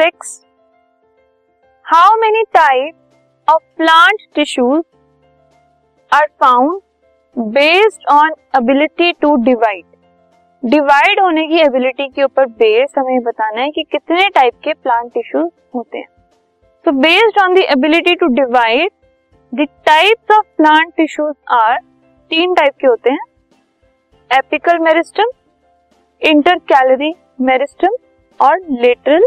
Six how many type of plant tissues are found based on ability to divide divide होने की ability के ऊपर base हमें बताना है कि कितने टाइप के प्लांट टिश्यूज होते हैं। तो based on the ability to divide the types of plant tissues are तीन टाइप के होते हैं। एपिकल मेरिस्टम इंटरकैलरी मेरिस्टम और lateral